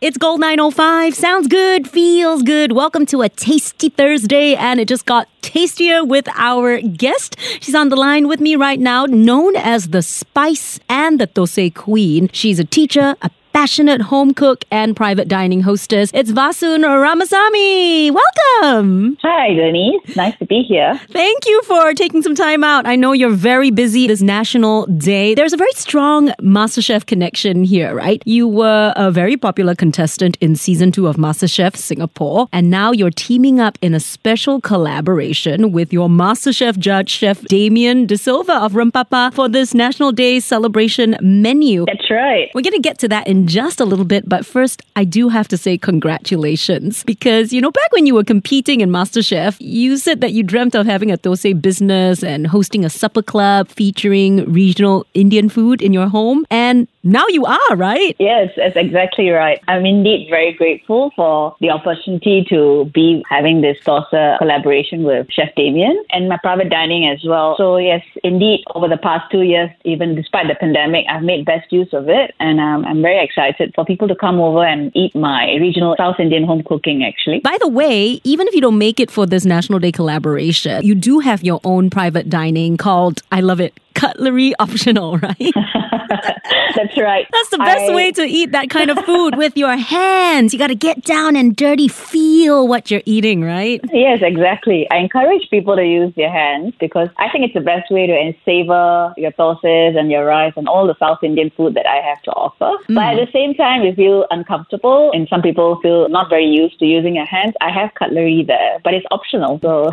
It's Gold 905. Sounds good, feels good. Welcome to a tasty Thursday, and it just got tastier with our guest. She's on the line with me right now, known as the Spice and the Tose Queen. She's a teacher, a passionate home cook and private dining hostess. It's Vasun Ramasamy. Welcome. Hi, Denise. Nice to be here. Thank you for taking some time out. I know you're very busy this National Day. There's a very strong MasterChef connection here, right? You were a very popular contestant in season two of MasterChef Singapore, and now you're teaming up in a special collaboration with your MasterChef judge, Chef Damien De Silva of Rempapa for this National Day celebration menu. That's right. We're going to get to that in just a little bit, but first, I do have to say congratulations because, you know, back when you were competing in MasterChef, you said that you dreamt of having a thosai business and hosting a supper club featuring regional Indian food in your home. And now you are, right? Yes, that's exactly right. I'm indeed very grateful for the opportunity to be having this dosa collaboration with Chef Damien and my private dining as well. So, yes, indeed, over the past two years, even despite the pandemic, I've made best use of it. And um, I'm very excited for people to come over and eat my regional South Indian home cooking, actually. By the way, even if you don't make it for this National Day collaboration, you do have your own private dining called, I love it, cutlery optional, right? That's right. That's the best I- way to eat that kind of food with your hands. You got to get down and dirty, feel what you're eating, right? Yes, exactly. I encourage people to use their hands because I think it's the best way to savor your sauces and your rice and all the South Indian food that I have to offer. But at mm-hmm. the same time, you feel uncomfortable and some people feel not very used to using your hands, I have cutlery there, but it's optional. So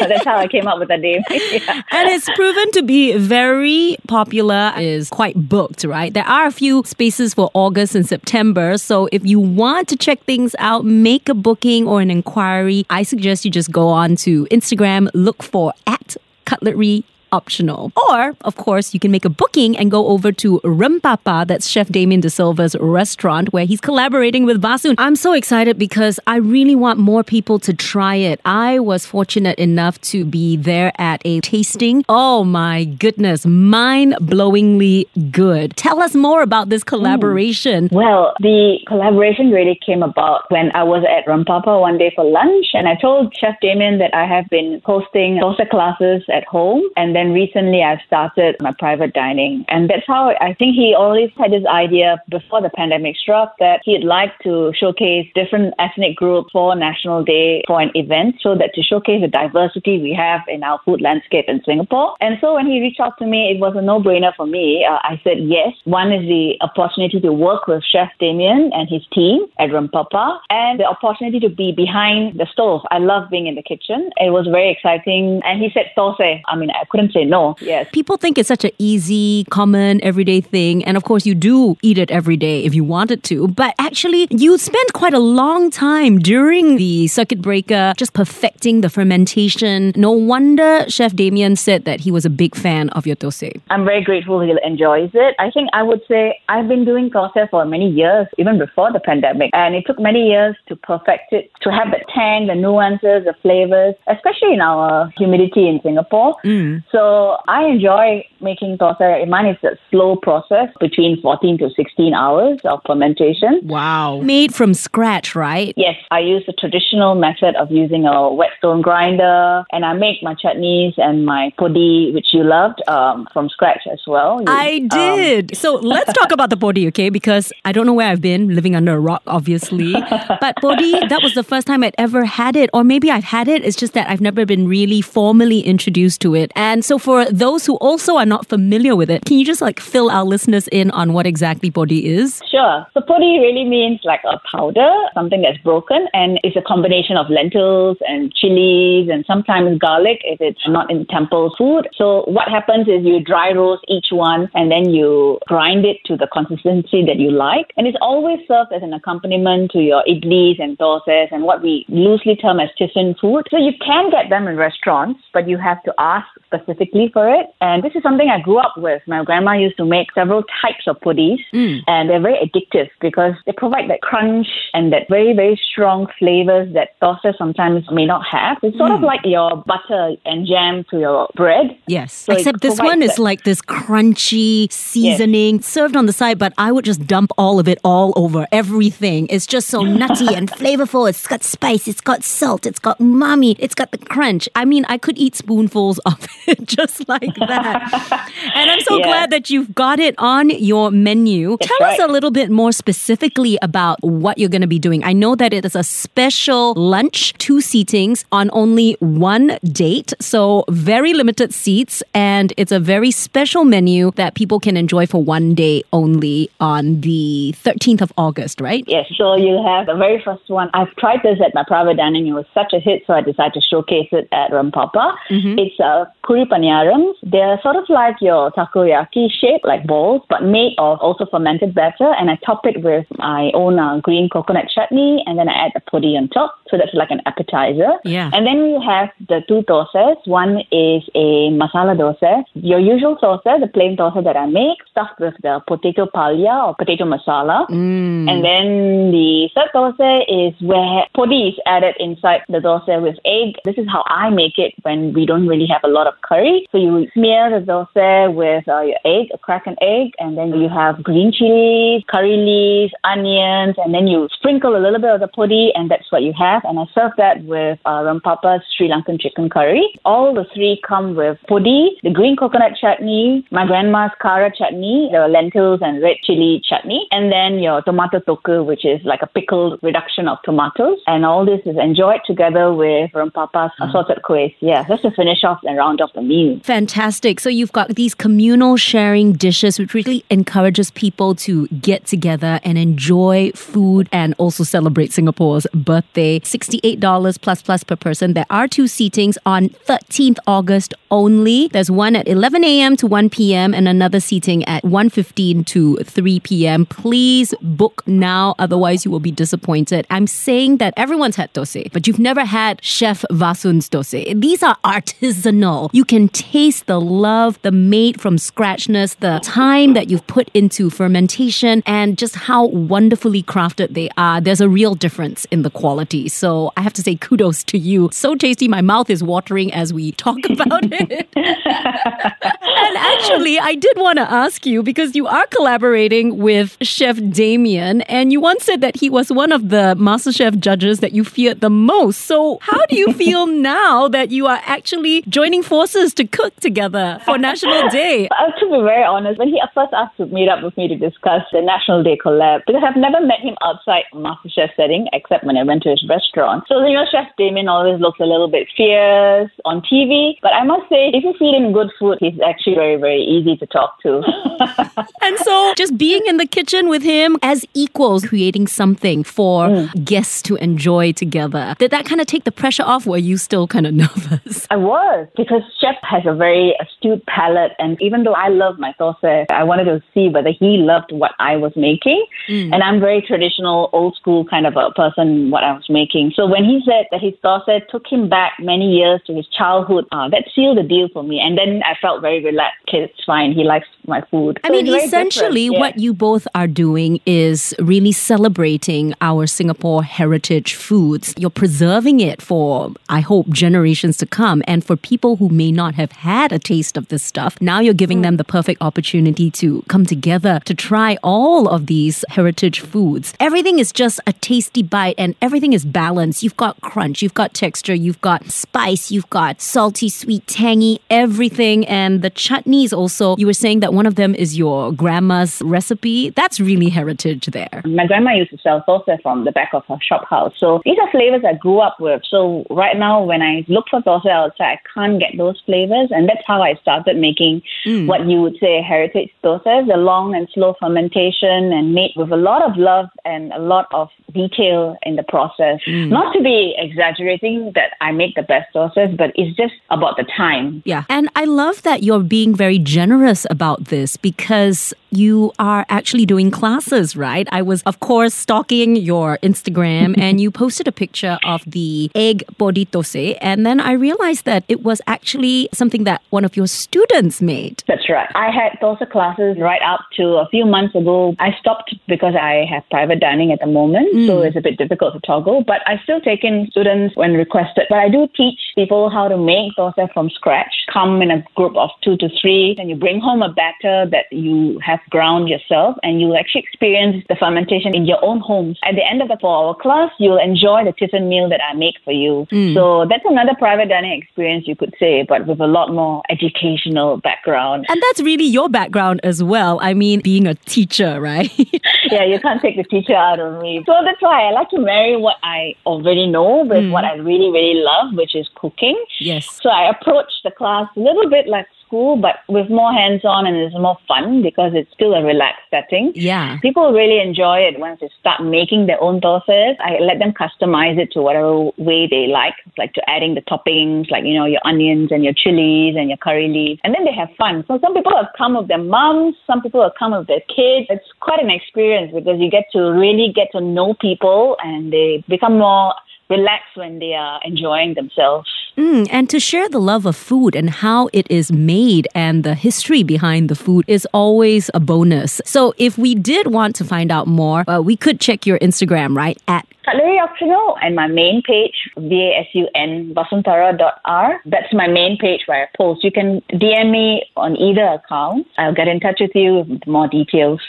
that's how I came up with the name. Yeah. And it's proven to be very popular, is quite booked, right? There are a few spaces for August and September. So if you want to check things out, make a booking or an inquiry, I suggest you just go on to Instagram, look for at cutlery optional. Or, of course, you can make a booking and go over to Rempapa, that's Chef Damien De Silva's restaurant, where he's collaborating with Vasun. I'm so excited because I really want more people to try it. I was fortunate enough to be there at a tasting. Oh my goodness, mind blowingly good. Tell us more about this collaboration. Well, the collaboration really came about when I was at Rempapa one day for lunch, and I told Chef Damien that I have been hosting dosa classes at home, and then recently I've started my private dining, and that's how I think he always had this idea before the pandemic struck that he'd like to showcase different ethnic groups for National Day for an event, so that to showcase the diversity we have in our food landscape in Singapore. And so when he reached out to me, it was a no-brainer for me. Uh, I said yes. One is the opportunity to work with Chef Damien and his team at Rempapa, and the opportunity to be behind the stove. I love being in the kitchen. It was very exciting. And he said thosai. I mean, I couldn't say no. Yes. People think it's such an easy, common, everyday thing. And of course, you do eat it every day if you wanted to. But actually, you spent quite a long time during the circuit breaker just perfecting the fermentation. No wonder Chef Damien said that he was a big fan of your thosai. I'm very grateful he enjoys it. I think I would say I've been doing thosai for many years, even before the pandemic. And it took many years to perfect it, to have the tang, the nuances, the flavors, especially in our humidity in Singapore. Mm. So I enjoy making thosai. Mine is a slow process between 14 to 16 hours of fermentation. Wow. Made from scratch, right? Yes, I use the traditional method of using a whetstone grinder, and I make my chutneys and my podi, which you loved, um, from scratch as well. You- I um, did. so let's talk about the podi, okay? Because I don't know where I've been, living under a rock, obviously. but podi, that was the first time I'd ever had it. Or maybe I've had it, it's just that I've never been really formally introduced to it. And So for those who also are not familiar with it, can you just like fill our listeners in on what exactly podi is? Sure. So podi really means like a powder, something that's broken, and it's a combination of lentils and chilies and sometimes garlic if it's not in temple food. So what happens is you dry roast each one and then you grind it to the consistency that you like. And it's always served as an accompaniment to your idlis and dosas and what we loosely term as tiffin food. So you can get them in restaurants, but you have to ask specifically for it. And this is something I grew up with. My grandma used to make several types of pudis, mm. and they're very addictive because they provide that crunch and that very, very strong flavors that dosa sometimes may not have. It's sort mm. of like your butter and jam to your bread. Yes. So Except this one is like this crunchy seasoning yes. served on the side, but I would just dump all of it all over everything. It's just so nutty and flavorful. It's got spice, it's got salt, it's got umami, it's got the crunch. I mean, I could eat spoonfuls of it just like that. and I'm so yeah. glad that you've got it on your menu. That's Tell right. us a little bit more specifically about what you're going to be doing. I know that it is a special lunch, two seatings on only one date. So very limited seats and it's a very special menu that people can enjoy for one day only on the 13th of August, right? Yes. So you have the very first one. I've tried this at my private dining. It was such a hit, so I decided to showcase it at Rempapa. Mm-hmm. It's a kuri paniyaram. They're sort of like your takoyaki shape, like balls, but made of also fermented batter. And I top it with my own uh, green coconut chutney, and then I add the podi on top. So that's like an appetizer. Yeah. And then we have the two dosas. One is a masala dosa. Your usual dosa, the plain dosa that I make, stuffed with the potato palya or potato masala. Mm. And then the third dosa is where podi is added inside the dosa with egg. This is how I make it when we don't really have a lot of curry. So you smear the dosa with uh, your egg, a crack an egg, and then you have green chilies, curry leaves, onions, and then you sprinkle a little bit of the podi, and that's what you have. And I serve that with uh, Rempapa's Sri Lankan chicken curry. All the three come with podi, the green coconut chutney, my grandma's kara chutney, the lentils and red chili chutney, and then your tomato toku, which is like a pickled reduction of tomatoes. And all this is enjoyed together with Rempapa's mm. assorted kueh. Yeah, just to finish off and round off the meal. Fantastic. So you've got these communal sharing dishes, which really encourages people to get together and enjoy food and also celebrate Singapore's birthday. $68 plus plus per person. There are two seatings on 13th August only. There's one at 11 a.m. to 1 p.m. and another seating at 1.15 to 3 p.m. Please book now, otherwise you will be disappointed. I'm saying that everyone's had dosai, but you've never had Chef Vasun's dosai. These are artisanal. You can taste the love, the made from scratchness, the time that you've put into fermentation, and just how wonderfully crafted they are. There's a real difference in the quality. So I have to say kudos to you. So tasty. My mouth is watering as we talk about it. and actually, I did want to ask you because you are collaborating with Chef Damien, and you once said that he was one of the MasterChef judges that you feared the most. So, how do you feel now that you are actually joining forces to cook together for National Day? Uh, to be very honest, when he first asked to meet up with me to discuss the National Day collab, because I've never met him outside MasterChef setting except when I went to his restaurant. So, you know, Chef Damien always looks a little bit fierce on TV, but I must say, if you feed him good food, he's actually very, very easy to talk to. and so, just being in the kitchen with him as equals, creating something for mm. guests to enjoy together, did that kind of take the pressure off? Were you still kind of nervous? I was, because Chef has a very astute palate, and even though I love my dosa, I wanted to see whether he loved what I was making. Mm. And I'm very traditional, old school kind of a person, what I was making. So when he said that his dosa took him back many years to his childhood, uh, that sealed the deal for me. And then I felt very relaxed. Okay, it's fine. He likes my food. I mean, essentially, yeah. what you both are doing is really celebrating our Singapore heritage foods. You're preserving it for, I hope, generations to come. And for people who may not have had a taste of this stuff, now you're giving mm. them the perfect opportunity to come together to try all of these heritage foods. Everything is just a tasty bite and everything is balanced. You've got crunch, you've got texture, you've got spice, you've got salty, sweet, tangy, everything. And the chutneys also, you were saying that one of them is your grandma's recipe. That's really heritage there. My grandma used to sell dosa from the back of her shop house. So these are flavors I grew up with. So right now, when I look for dosa outside, I can't get those flavors flavors. And that's how I started making Mm. what you would say heritage dosas, the long and slow fermentation and made with a lot of love and a lot of detail in the process. Mm. Not to be exaggerating that I make the best dosas, but it's just about the time. Yeah. And I love that you're being very generous about this because you are actually doing classes, right? I was, of course, stalking your Instagram and you posted a picture of the egg podi tose. And then I realized that it was actually something that one of your students made. That's right. I had dosa classes right up to a few months ago. I stopped because I have private dining at the moment, so mm. it's a bit difficult to toggle. But I still take in students when requested. But I do teach people how to make dosa from scratch. Come in a group of two to three, and you bring home a batter that you have ground yourself, and you actually experience the fermentation in your own homes. At the end of the four-hour class, you'll enjoy the tiffin meal that I make for you. Mm. So that's another private dining experience, you could say, but with a lot more educational background. And that's really your background as well. I mean, being a teacher, right? yeah, you can't take the teacher out of me. So that's why I like to marry what I already know with mm. what I really, really love, which is cooking. yes. So I approach the class a little bit like school, but with more hands on and it's more fun because it's still a relaxed setting. Yeah. People really enjoy it once they start making their own dosas. I let them customize it to whatever way they like, like to adding the toppings, like, you know, your onions and your chilies and your curry leaves. And then they have fun. So some people have come with their mums, some people have come with their kids. It's quite an experience because you get to really get to know people and they become more relaxed when they are enjoying themselves. Mm, and to share the love of food and how it is made and the history behind the food is always a bonus. So if we did want to find out more, uh, we could check your Instagram, right? At Cutlery Optional and my main page, V-A-S-U-N, basantara.r. That's my main page where I post. You can DM me on either account. I'll get in touch with you with more details.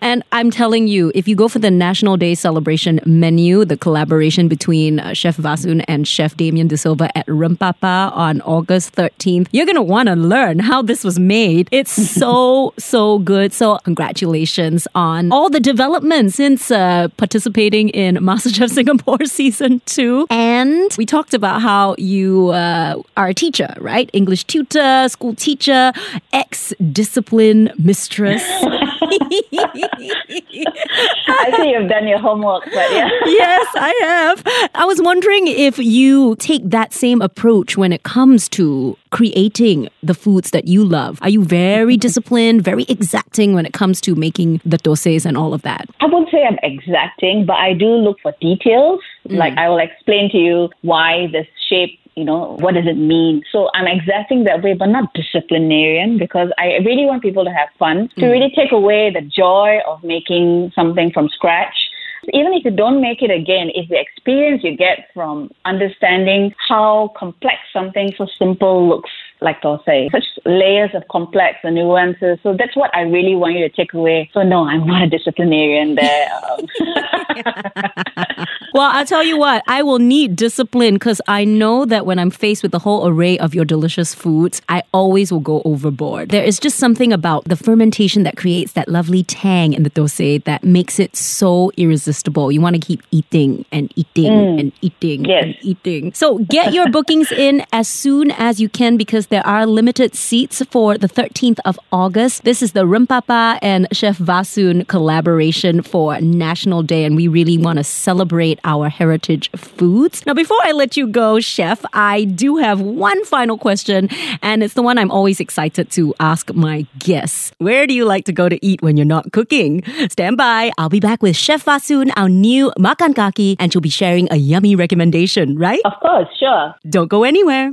And I'm telling you, if you go for the National Day celebration menu, the collaboration between uh, Chef Vasun and Chef Damien De Silva at Rempapa on August 13th, you're going to want to learn how this was made. It's so, so good. So, congratulations on all the developments since uh, participating in MasterChef Singapore season two. And we talked about how you uh, are a teacher, right? English tutor, school teacher, ex discipline mistress. I see you've done your homework, but yeah. yes, I have. I was wondering if you take that same approach when it comes to creating the foods that you love. Are you very mm-hmm. disciplined, very exacting when it comes to making the doses and all of that? I won't say I'm exacting, but I do look for details. Mm. Like I will explain to you why this shape, you know, what does it mean? So I'm exacting that way, but not disciplinarian because I really want people to have fun, to mm. really take away the joy of making something from scratch. Even if you don't make it again, it's the experience you get from understanding how complex something so simple looks like to say such layers of complex and nuances. So that's what I really want you to take away. So no, I'm not a disciplinarian there. Well, I'll tell you what, I will need discipline because I know that when I'm faced with the whole array of your delicious foods, I always will go overboard. There is just something about the fermentation that creates that lovely tang in the dosai that makes it so irresistible. You want to keep eating and eating mm. and eating Yes. and eating. So get your bookings in as soon as you can because there are limited seats for the 13th of August. This is the Rempapa and Chef Vasun collaboration for National Day, and we really want to celebrate our heritage foods. Now, before I let you go, Chef, I do have one final question, and it's the one I'm always excited to ask my guests. Where do you like to go to eat when you're not cooking? Stand by. I'll be back with Chef Vasun, our new makan kaki, and she'll be sharing a yummy recommendation, right? of course, sure. Don't go anywhere.